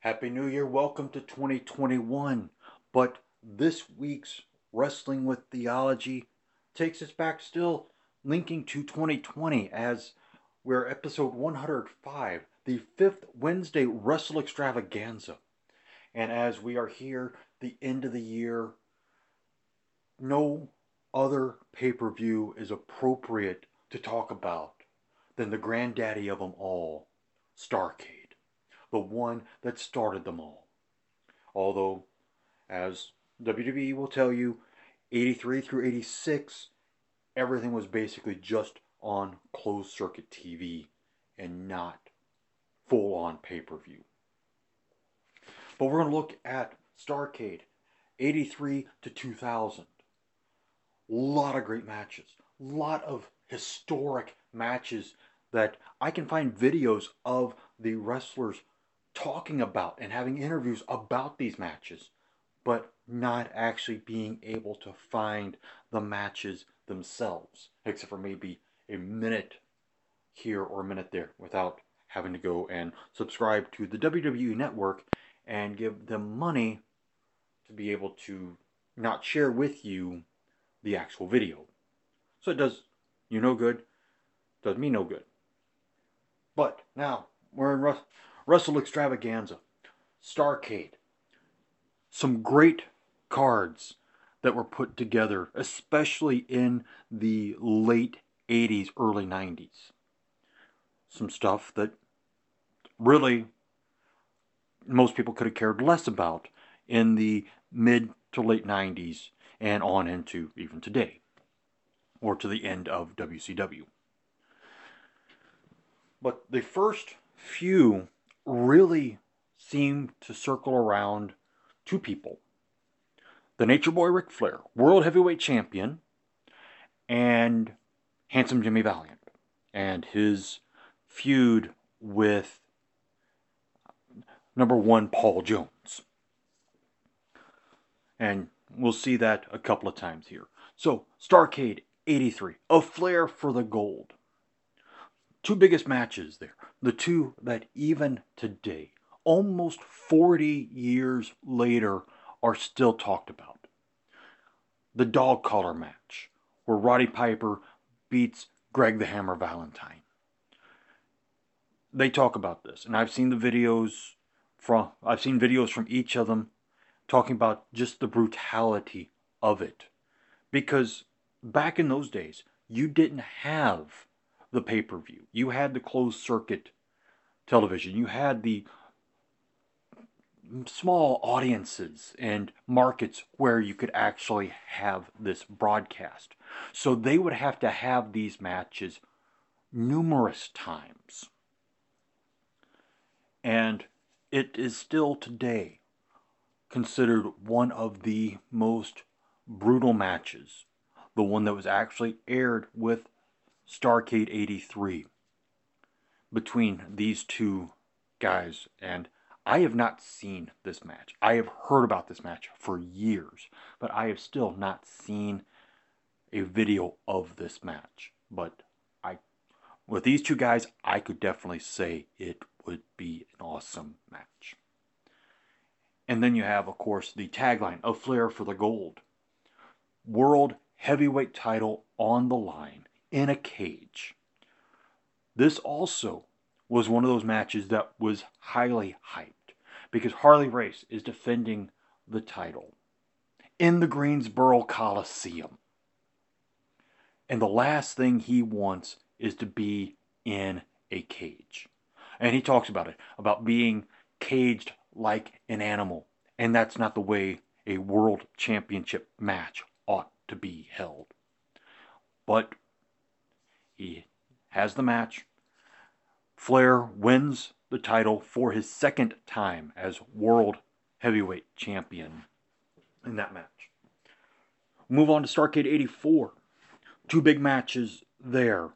Happy New Year. Welcome to 2021. But this week's Wrestling with Theology takes us back still, linking to 2020 as we're episode 105, the fifth Wednesday Wrestle Extravaganza. And as we are here, the end of the year, no other pay per view is appropriate to talk about than the granddaddy of them all, Starcade the one that started them all. Although, as WWE will tell you, 83 through 86, everything was basically just on closed circuit TV and not full on pay per view. But we're going to look at Starcade 83 to 2000. A lot of great matches, a lot of historic matches that I can find videos of the wrestlers talking about and having interviews about these matches, but not actually being able to find the matches themselves, except for maybe a minute here or a minute there without having to go and subscribe to the WWE network and give them money to be able to not share with you the actual video. So it does you no good, does me no good. But now we're in Wrestle Extravaganza, Starcade. Some great cards that were put together, especially in the late 80s, early 90s. Some stuff that really most people could have cared less about in the mid to late 90s and on into even today, or to the end of WCW. But the first few really seemed to circle around two people the Nature Boy Ric Flair, World Heavyweight Champion, and Handsome Jimmy Valiant, and his feud with number one Paul Jones. And we'll see that a couple of times here. So, Starcade 83, a flair for the gold two biggest matches there. The two that even today, almost 40 years later, are still talked about. The dog collar match, where Roddy Piper beats Greg the Hammer Valentine. They talk about this, and I've seen the videos from I've seen videos from each of them talking about just the brutality of it. Because back in those days, you didn't have the pay per view. You had the closed circuit television. You had the small audiences and markets where you could actually have this broadcast. So they would have to have these matches numerous times. And it is still today considered one of the most brutal matches. The one that was actually aired with Starcade 83 between these two guys. And I have not seen this match. I have heard about this match for years, but I have still not seen a video of this match. But I, with these two guys, I could definitely say it would be an awesome match. And then you have, of course, the tagline of Flair for the Gold. World Heavyweight title on the line in a cage. This also was one of those matches that was highly hyped because Harley Race is defending the title in the Greensboro Coliseum. And the last thing he wants is to be in a cage. And he talks about it, about being caged like an animal. And that's not the way a world championship match ought to be held. But he has the match. Flair wins the title for his second time as World Heavyweight Champion in that match. Move on to Starcade 84. Two big matches there.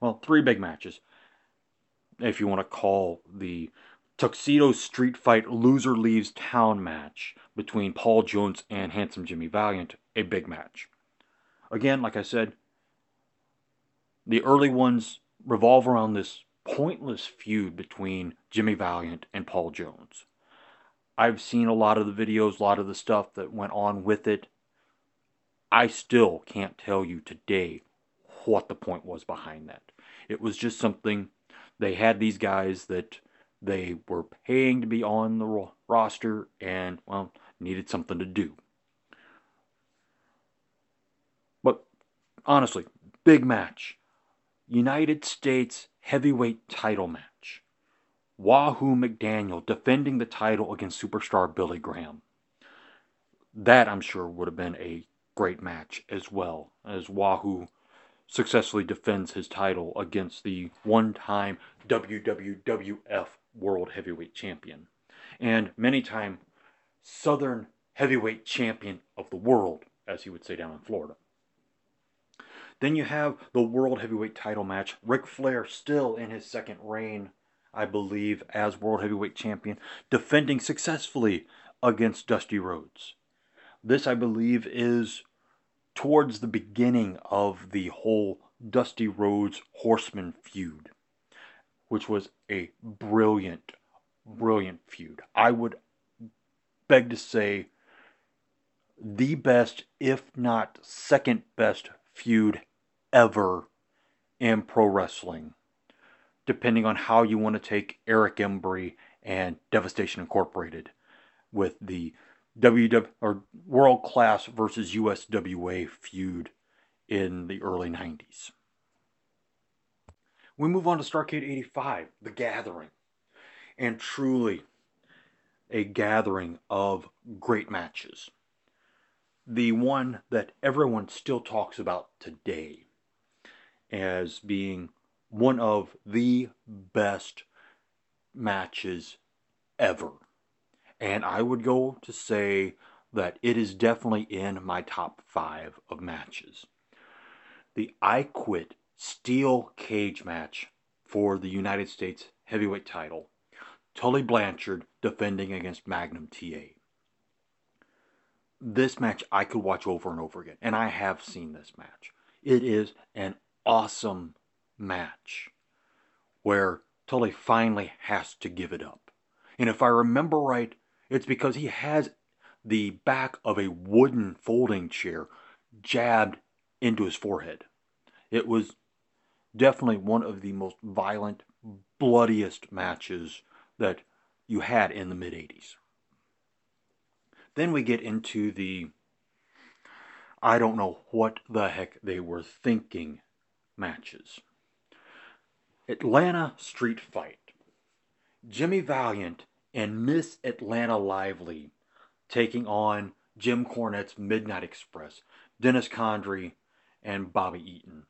Well, three big matches. If you want to call the Tuxedo Street Fight Loser Leaves Town match between Paul Jones and Handsome Jimmy Valiant a big match. Again, like I said, the early ones revolve around this pointless feud between Jimmy Valiant and Paul Jones. I've seen a lot of the videos, a lot of the stuff that went on with it. I still can't tell you today what the point was behind that. It was just something they had these guys that they were paying to be on the roster and, well, needed something to do. But honestly, big match. United States heavyweight title match. Wahoo McDaniel defending the title against superstar Billy Graham. That, I'm sure, would have been a great match as well, as Wahoo successfully defends his title against the one time WWWF World Heavyweight Champion and many time Southern Heavyweight Champion of the world, as he would say down in Florida. Then you have the World Heavyweight title match. Ric Flair still in his second reign I believe, as World Heavyweight Champion, defending successfully against Dusty Rhodes. This, I believe, is towards the beginning of the whole Dusty Rhodes Horseman feud, which was a brilliant, brilliant feud. I would beg to say the best, if not second best, feud ever in pro wrestling depending on how you want to take Eric Embry and Devastation Incorporated with the WW or World Class versus USWA feud in the early 90s. We move on to Starcade 85, The Gathering. And truly a gathering of great matches. The one that everyone still talks about today as being one of the best matches ever. And I would go to say that it is definitely in my top five of matches. The I Quit Steel Cage match for the United States heavyweight title. Tully Blanchard defending against Magnum TA. This match I could watch over and over again, and I have seen this match. It is an awesome match where Tully finally has to give it up. And if I remember right, it's because he has the back of a wooden folding chair jabbed into his forehead. It was definitely one of the most violent, bloodiest matches that you had in the mid 80s. Then we get into the I don't know what the heck they were thinking matches. Atlanta Street Fight. Jimmy Valiant and Miss Atlanta Lively taking on Jim Cornette's Midnight Express, Dennis Condrey, and Bobby Eaton.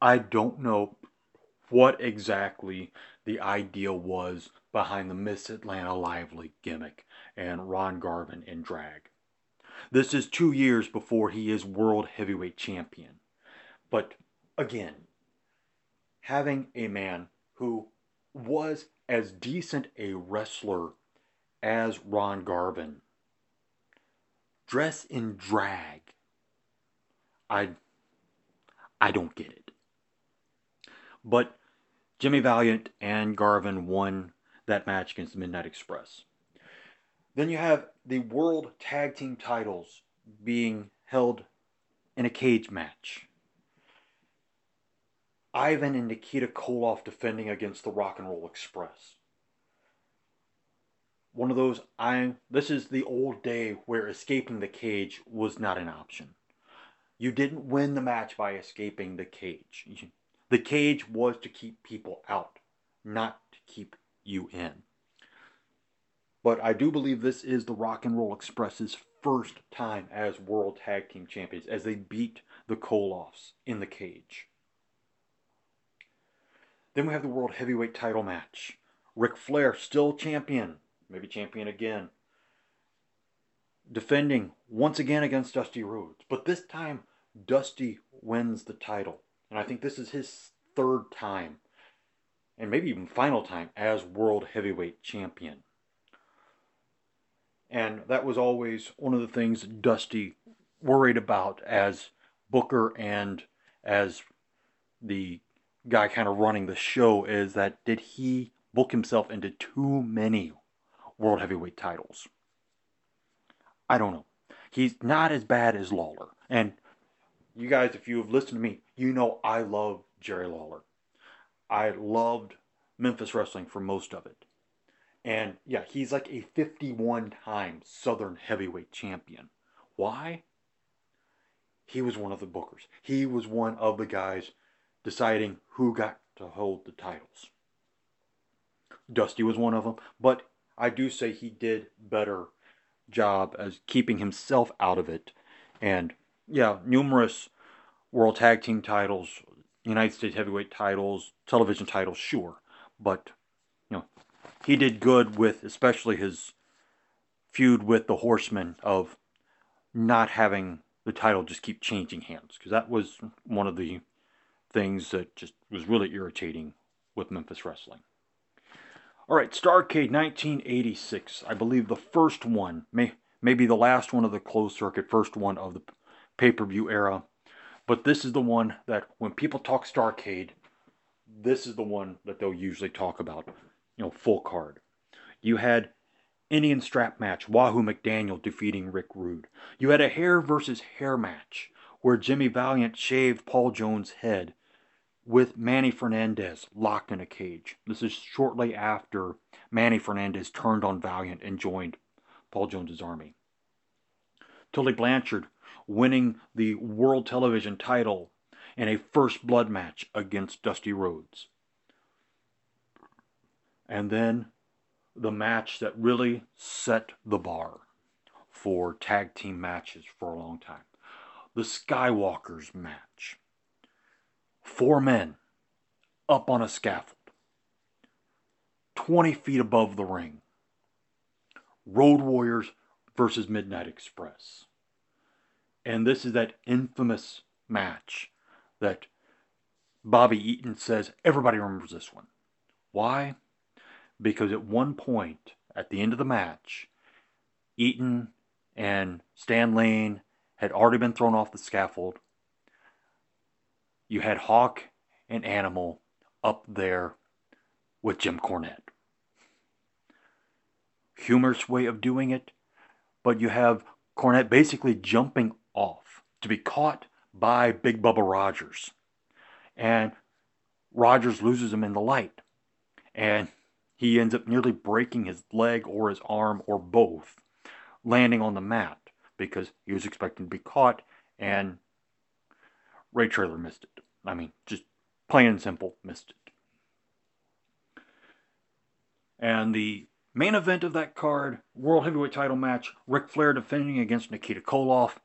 I don't know what exactly the idea was behind the Miss Atlanta Lively gimmick and Ron Garvin in drag. This is two years before he is World Heavyweight Champion. But again, having a man who was as decent a wrestler as Ron Garvin dress in drag. I I don't get it. But Jimmy Valiant and Garvin won that match against the Midnight Express. Then you have the World Tag Team titles being held in a cage match. Ivan and Nikita Koloff defending against the Rock and Roll Express. One of those I this is the old day where escaping the cage was not an option. You didn't win the match by escaping the cage. The cage was to keep people out, not to keep you in. But I do believe this is the Rock and Roll Express's first time as World Tag Team Champions as they beat the Koloffs in the cage. Then we have the World Heavyweight title match. Ric Flair, still champion, maybe champion again, defending once again against Dusty Rhodes. But this time, Dusty wins the title. And I think this is his third time, and maybe even final time, as World Heavyweight Champion. And that was always one of the things Dusty worried about as Booker and as the guy kind of running the show is that did he book himself into too many world heavyweight titles. I don't know. He's not as bad as Lawler. And you guys, if you have listened to me, you know I love Jerry Lawler. I loved Memphis Wrestling for most of it. And yeah, he's like a 51 time Southern heavyweight champion. Why? He was one of the bookers. He was one of the guys deciding who got to hold the titles. Dusty was one of them, but I do say he did better job as keeping himself out of it. And yeah, numerous world tag team titles, United States heavyweight titles, television titles, sure, but you know, he did good with especially his feud with the Horsemen of not having the title just keep changing hands because that was one of the things that just was really irritating with Memphis wrestling. All right, Starcade 1986. I believe the first one, may maybe the last one of the closed circuit, first one of the pay-per-view era. But this is the one that when people talk Starcade, this is the one that they'll usually talk about. You know, full card. You had Indian strap match, Wahoo McDaniel defeating Rick Rude. You had a hair versus hair match where Jimmy Valiant shaved Paul Jones' head with Manny Fernandez locked in a cage. This is shortly after Manny Fernandez turned on Valiant and joined Paul Jones's army. Tully Blanchard winning the World Television title in a first blood match against Dusty Rhodes. And then the match that really set the bar for tag team matches for a long time the Skywalkers match. Four men up on a scaffold, 20 feet above the ring. Road Warriors versus Midnight Express. And this is that infamous match that Bobby Eaton says everybody remembers this one. Why? because at one point at the end of the match, Eaton and Stan Lane had already been thrown off the scaffold. You had Hawk and Animal up there with Jim Cornette. Humorous way of doing it, but you have Cornette basically jumping off to be caught by Big Bubba Rogers. And Rogers loses him in the light. And he ends up nearly breaking his leg or his arm or both, landing on the mat because he was expecting to be caught and Ray Traylor missed it. I mean, just plain and simple, missed it. And the main event of that card, World Heavyweight title match, Ric Flair defending against Nikita Koloff.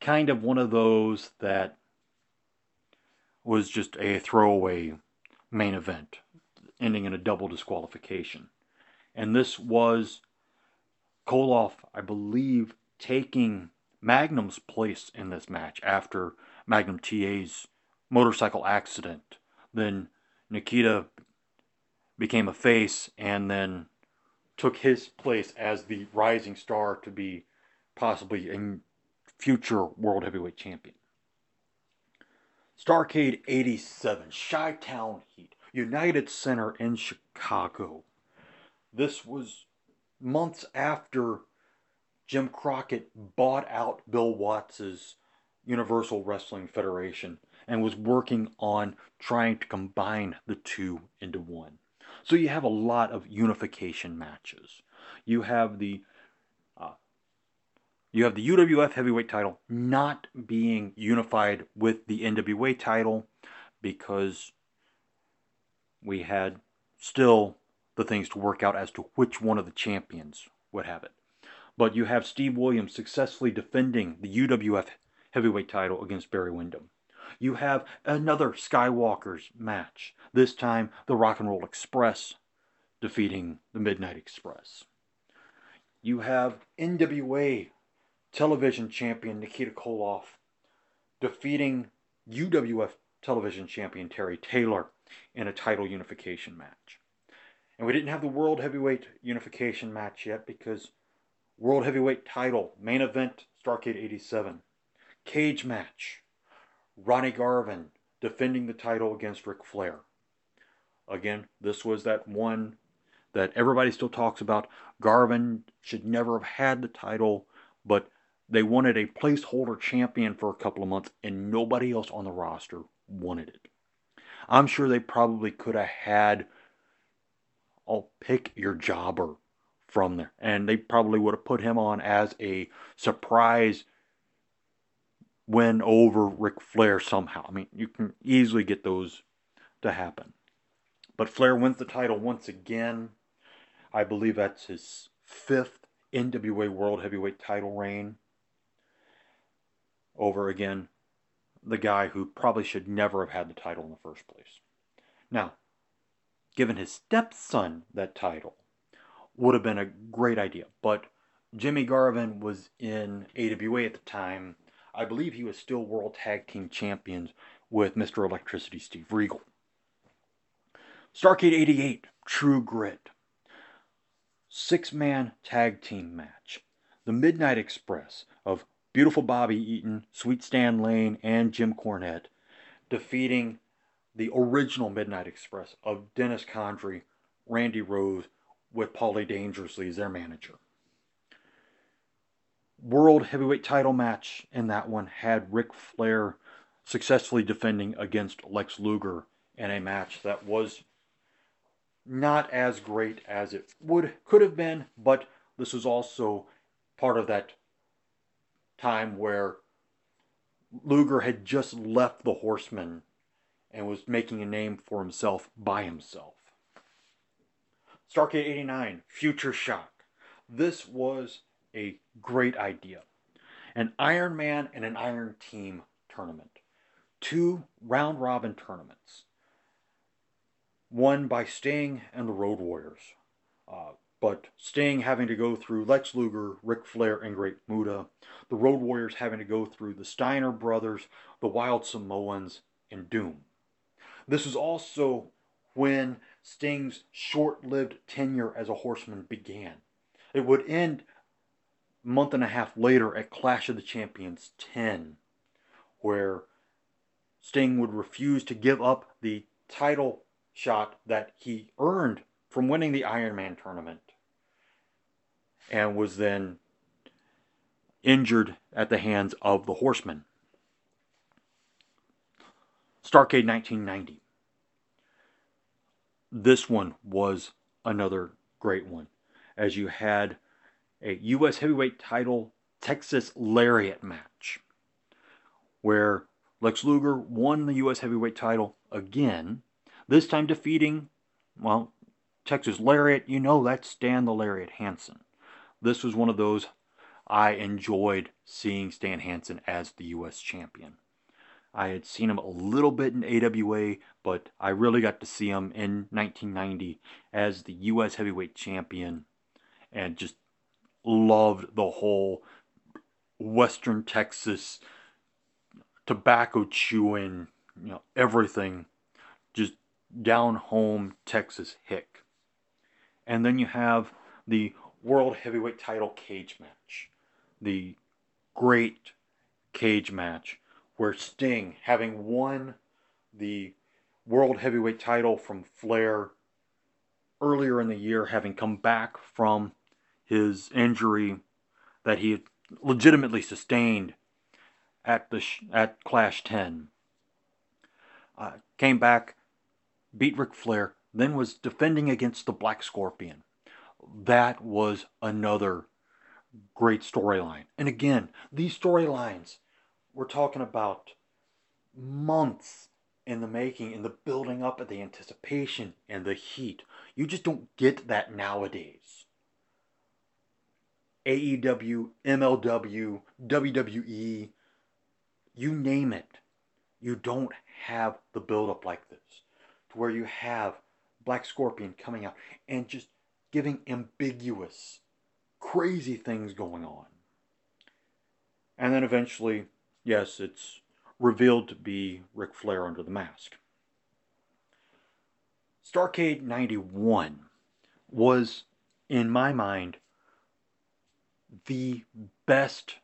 Kind of one of those that was just a throwaway main event ending in a double disqualification. And this was Koloff, I believe, taking Magnum's place in this match after Magnum TA's motorcycle accident. Then Nikita became a face and then took his place as the rising star to be possibly a future world heavyweight champion. Starcade 87, Chi Town Heat. United Center in Chicago. This was months after Jim Crockett bought out Bill Watts's Universal Wrestling Federation and was working on trying to combine the two into one. So you have a lot of unification matches. You have the uh, you have the UWF heavyweight title not being unified with the NWA title because we had still the things to work out as to which one of the champions would have it. But you have Steve Williams successfully defending the UWF heavyweight title against Barry Windham. You have another Skywalker's match, this time the Rock and Roll Express defeating the Midnight Express. You have NWA television champion Nikita Koloff defeating UWF television champion Terry Taylor in a title unification match. And we didn't have the World Heavyweight Unification match yet because World Heavyweight title, main event, Starcade 87. Cage match, Ronnie Garvin defending the title against Ric Flair. Again, this was that one that everybody still talks about. Garvin should never have had the title, but they wanted a placeholder champion for a couple of months, and nobody else on the roster wanted it. I'm sure they probably could have had, I'll pick your jobber from there. And they probably would have put him on as a surprise win over Ric Flair somehow. I mean, you can easily get those to happen. But Flair wins the title once again. I believe that's his fifth NWA World Heavyweight title reign. Over again, the guy who probably should never have had the title in the first place. Now, given his stepson that title, would have been a great idea. But Jimmy Garvin was in AWA at the time. I believe he was still World Tag Team Champions with Mr. Electricity Steve Regal. Starcade 88, True Grit. Six man tag team match. The Midnight Express of Beautiful Bobby Eaton, Sweet Stan Lane, and Jim Cornette defeating the original Midnight Express of Dennis Condrey, Randy Rose, with Paulie Dangerously as their manager. World heavyweight title match and that one had Ric Flair successfully defending against Lex Luger in a match that was not as great as it would could have been, but this was also part of that time where Luger had just left the Horsemen and was making a name for himself by himself. Starcade 89, Future Shock. This was a great idea. An Iron Man and an Iron Team tournament. Two round robin tournaments. One by Sting and the Road Warriors. Uh, but Sting having to go through Lex Luger, Ric Flair, and Great Muta. The Road Warriors having to go through the Steiner brothers, the Wild Samoans, and Doom. This was also when Sting's short lived tenure as a horseman began. It would end month and a half later at Clash of the Champions 10, where Sting would refuse to give up the title shot that he earned from winning the Iron Man tournament and was then injured at the hands of the Horsemen. Starcade 1990 this one was another great one, as you had a U.S. heavyweight title Texas Lariat match, where Lex Luger won the U.S. heavyweight title again, this time defeating, well, Texas Lariat, you know that's Stan the Lariat Hansen. This was one of those I enjoyed seeing Stan Hansen as the U.S. champion. I had seen him a little bit in AWA, but I really got to see him in 1990 as the U.S. Heavyweight Champion and just loved the whole Western Texas tobacco chewing, you know, everything. Just down home Texas hick. And then you have the World Heavyweight title cage match. The great cage match where Sting, having won the World Heavyweight title from Flair earlier in the year, having come back from his injury that he legitimately sustained at the at Clash 10, uh, came back, beat Ric Flair, then was defending against the Black Scorpion. That was another great storyline. And again, these storylines we're talking about months in the making, in the building up of the anticipation and the heat. You just don't get that nowadays. AEW, MLW, WWE, you name it. You don't have the build-up like this. To where you have Black Scorpion coming out and just giving ambiguous, crazy things going on. And then eventually yes, it's revealed to be Ric Flair under the mask. Starcade 91 was, in my mind, the best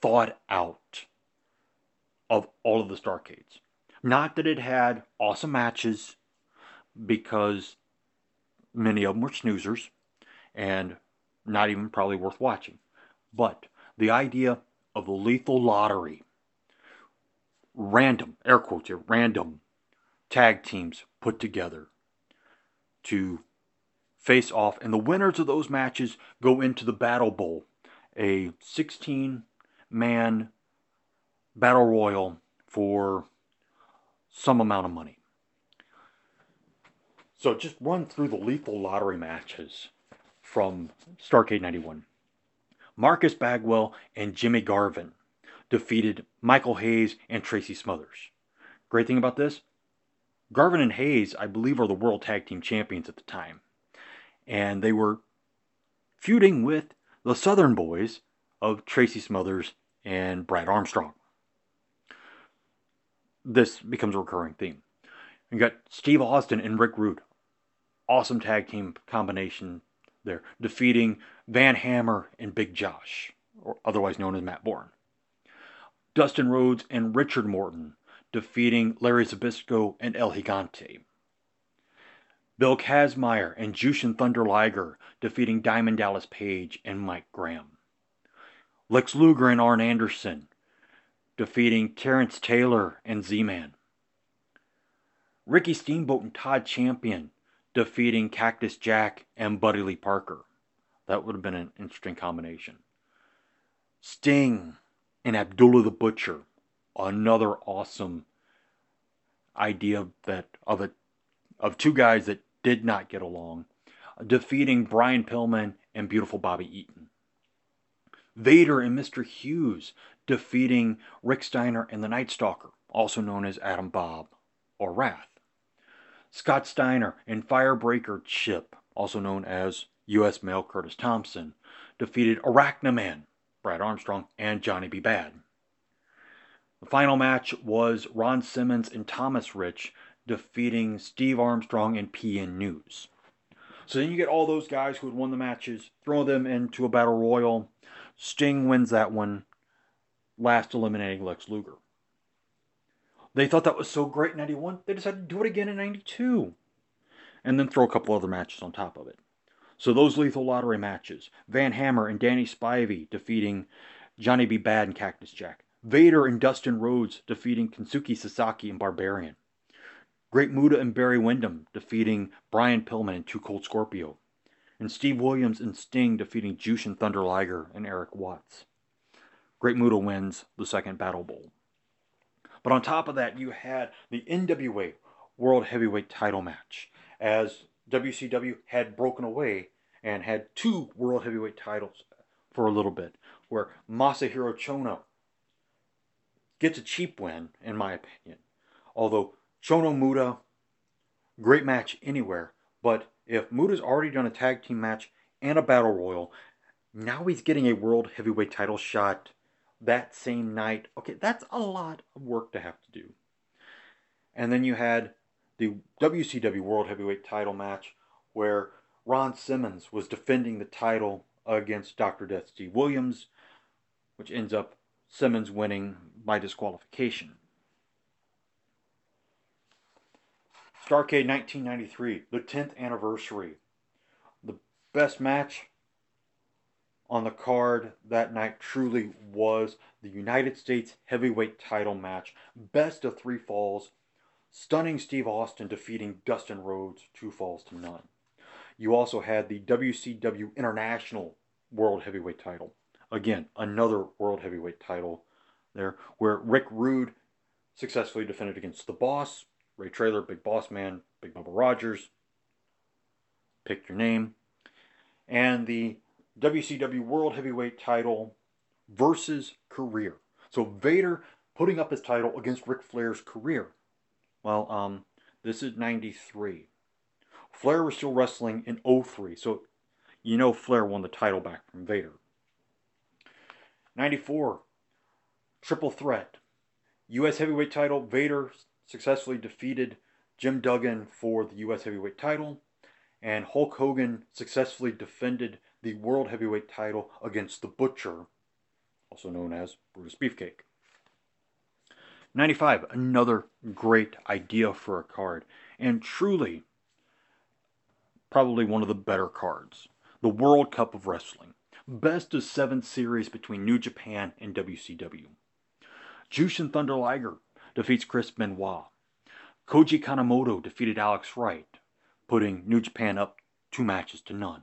thought out of all of the Starcades. Not that it had awesome matches, because many of them were snoozers and not even probably worth watching. But the idea of the lethal lottery, random, air quotes here, random tag teams put together to face off, and the winners of those matches go into the Battle Bowl, a 16 man battle royal for some amount of money. So just run through the lethal lottery matches from Starcade 91. Marcus Bagwell and Jimmy Garvin defeated Michael Hayes and Tracy Smothers. Great thing about this Garvin and Hayes, I believe, are the World Tag Team Champions at the time. And they were feuding with the Southern Boys of Tracy Smothers and Brad Armstrong. This becomes a recurring theme. You got Steve Austin and Rick Rude. Awesome tag team combination there, defeating Van Hammer and Big Josh, or otherwise known as Matt Borne. Dustin Rhodes and Richard Morton defeating Larry Zbyszko and El Gigante. Bill Kazmaier and Jushin Thunder Liger defeating Diamond Dallas Page and Mike Graham. Lex Luger and Arn Anderson defeating Terrence Taylor and Z-Man. Ricky Steamboat and Todd Champion defeating Cactus Jack and Buddy Lee Parker. That would have been an interesting combination. Sting and Abdullah the Butcher. Another awesome idea that of a of two guys that did not get along, defeating Brian Pillman and beautiful Bobby Eaton. Vader and Mr. Hughes defeating Rick Steiner and the Night Stalker, also known as Adam Bomb or Wrath. Scott Steiner and Firebreaker Chip, also known as U.S. Mail Curtis Thompson, defeated Arachnaman, Brad Armstrong, and Johnny B. Bad. The final match was Ron Simmons and Thomas Rich defeating Steve Armstrong and PN News. So then you get all those guys who had won the matches, throw them into a battle royal. Sting wins that one, last eliminating Lex Luger. They thought that was so great in 91, they decided to do it again in 92. And then throw a couple other matches on top of it. So those lethal lottery matches Van Hammer and Danny Spivey defeating Johnny B. Bad and Cactus Jack. Vader and Dustin Rhodes defeating Kensuke Sasaki and Barbarian. Great Muta and Barry Windham defeating Brian Pillman and Too Cold Scorpio. And Steve Williams and Sting defeating Jushin Thunder Liger and Eric Watts. Great Muta wins the second Battle Bowl. But on top of that, you had the NWA World Heavyweight title match as WCW had broken away and had two World Heavyweight titles for a little bit, where Masahiro Chono gets a cheap win, in my opinion. Although Chono Muta, great match anywhere, but if Muta's already done a tag team match and a battle royal, now he's getting a World Heavyweight title shot that same night. Okay, that's a lot of work to have to do. And then you had the WCW World Heavyweight title match where Ron Simmons was defending the title against Dr. Death Steve Williams, which ends up Simmons winning by disqualification. Starcade 1993, the 10th anniversary. The best match on the card that night truly was the United States heavyweight title match. Best of three falls. Stunning Steve Austin defeating Dustin Rhodes two falls to none. You also had the WCW International World Heavyweight title. Again, another World Heavyweight title there, where Rick Rude successfully defended against the boss, Ray Traylor, Big Boss Man, Big Bubba Rogers. Pick your name. And the WCW World Heavyweight title versus career. So Vader putting up his title against Ric Flair's career. Well, um, this is 93. Flair was still wrestling in 03, so you know Flair won the title back from Vader. 94, triple threat. U.S. heavyweight title, Vader successfully defeated Jim Duggan for the U.S. heavyweight title, and Hulk Hogan successfully defended the World Heavyweight title against The Butcher, also known as Brutus Beefcake. 95, another great idea for a card. And truly, probably one of the better cards. The World Cup of Wrestling. Best of seven series between New Japan and WCW. Jushin Thunder Liger defeats Chris Benoit. Koji Kanemoto defeated Alex Wright, putting New Japan up two matches to none.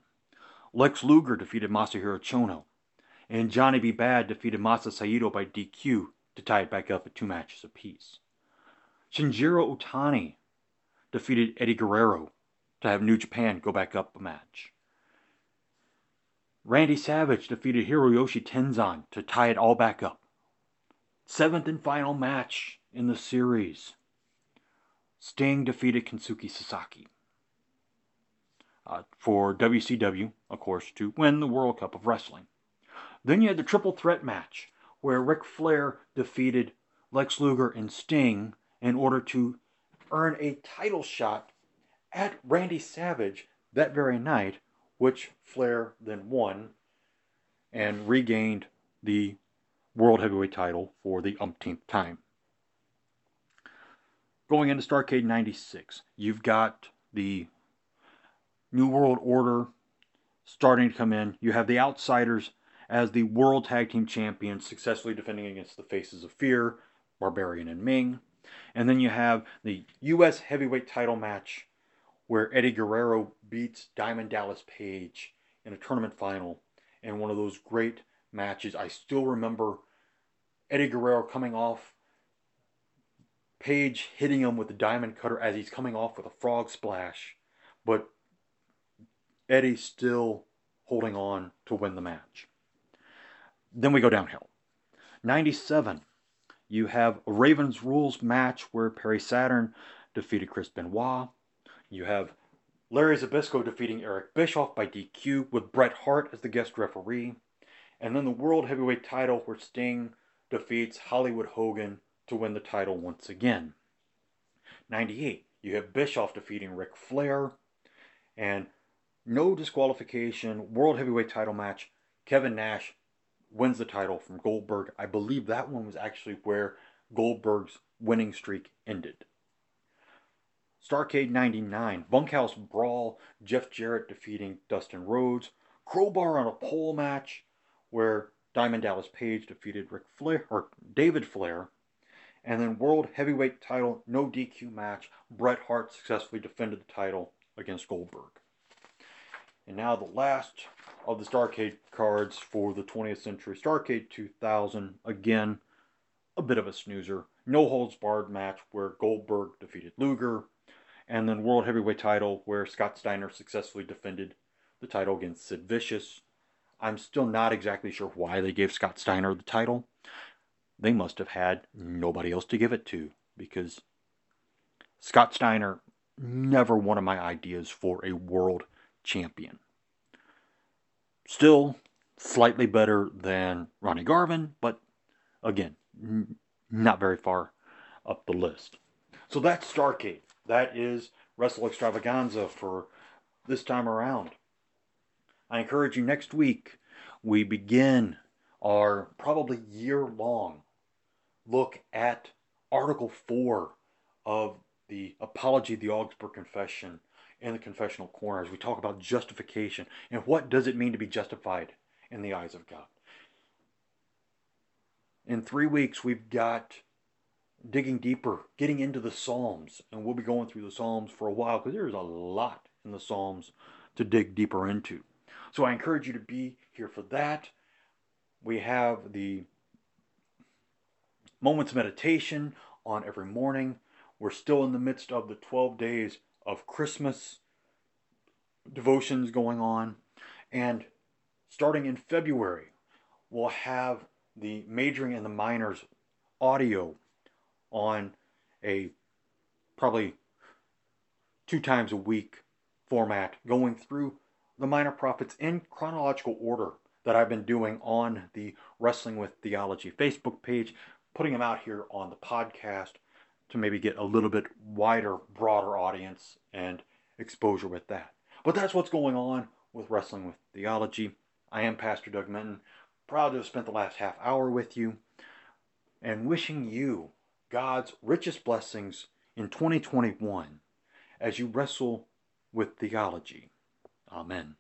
Lex Luger defeated Masahiro Chono. And Johnny B. Bad defeated Masa Saito by DQ to tie it back up at two matches apiece. Shinjiro Otani defeated Eddie Guerrero to have New Japan go back up a match. Randy Savage defeated Hiroyoshi Tenzan to tie it all back up. Seventh and final match in the series. Sting defeated Kensuke Sasaki. Uh, for WCW, of course, to win the World Cup of Wrestling. Then you had the triple threat match where Ric Flair defeated Lex Luger and Sting in order to earn a title shot at Randy Savage that very night, which Flair then won and regained the World Heavyweight title for the umpteenth time. Going into Starcade 96, you've got the New World Order starting to come in. You have the Outsiders as the World Tag Team Champions, successfully defending against the Faces of Fear, Barbarian and Ming. And then you have the U.S. Heavyweight title match where Eddie Guerrero beats Diamond Dallas Page in a tournament final in one of those great matches. I still remember Eddie Guerrero coming off, Page hitting him with the diamond cutter as he's coming off with a frog splash, but Eddie still holding on to win the match. Then we go downhill. 97, you have a Ravens Rules match where Perry Saturn defeated Chris Benoit. You have Larry Zbyszko defeating Eric Bischoff by DQ with Bret Hart as the guest referee. And then the World Heavyweight title where Sting defeats Hollywood Hogan to win the title once again. 98, you have Bischoff defeating Ric Flair. And no disqualification, World Heavyweight title match. Kevin Nash wins the title from Goldberg. I believe that one was actually where Goldberg's winning streak ended. Starcade 99, Bunkhouse Brawl, Jeff Jarrett defeating Dustin Rhodes, Crowbar on a pole match where Diamond Dallas Page defeated Ric Flair or David Flair, and then World Heavyweight title no DQ match, Bret Hart successfully defended the title against Goldberg. And now the last of the Starcade cards for the 20th century. Starcade 2000, again, a bit of a snoozer. No holds barred match where Goldberg defeated Luger. And then World Heavyweight title where Scott Steiner successfully defended the title against Sid Vicious. I'm still not exactly sure why they gave Scott Steiner the title. They must have had nobody else to give it to because Scott Steiner never one of my ideas for a world champion. Still slightly better than Ronnie Garvin, but again, n- not very far up the list. So that's Starcade. That is Wrestle Extravaganza for this time around. I encourage you next week we begin our probably year long look at Article 4 of the Apology of the Augsburg Confession in the confessional corner as we talk about justification and what does it mean to be justified in the eyes of God. In three weeks, we've got digging deeper, getting into the Psalms, and we'll be going through the Psalms for a while because there's a lot in the Psalms to dig deeper into. So I encourage you to be here for that. We have the moments meditation on every morning. We're still in the midst of the 12 days of Christmas devotions going on. And starting in February, we'll have the majoring and the minors audio on a probably two times a week format going through the minor prophets in chronological order that I've been doing on the Wrestling with Theology Facebook page, putting them out here on the podcast to maybe get a little bit wider, broader audience and exposure with that. But that's what's going on with Wrestling with Theology. I am Pastor Doug Minton, proud to have spent the last half hour with you, and wishing you God's richest blessings in 2021 as you wrestle with theology. Amen.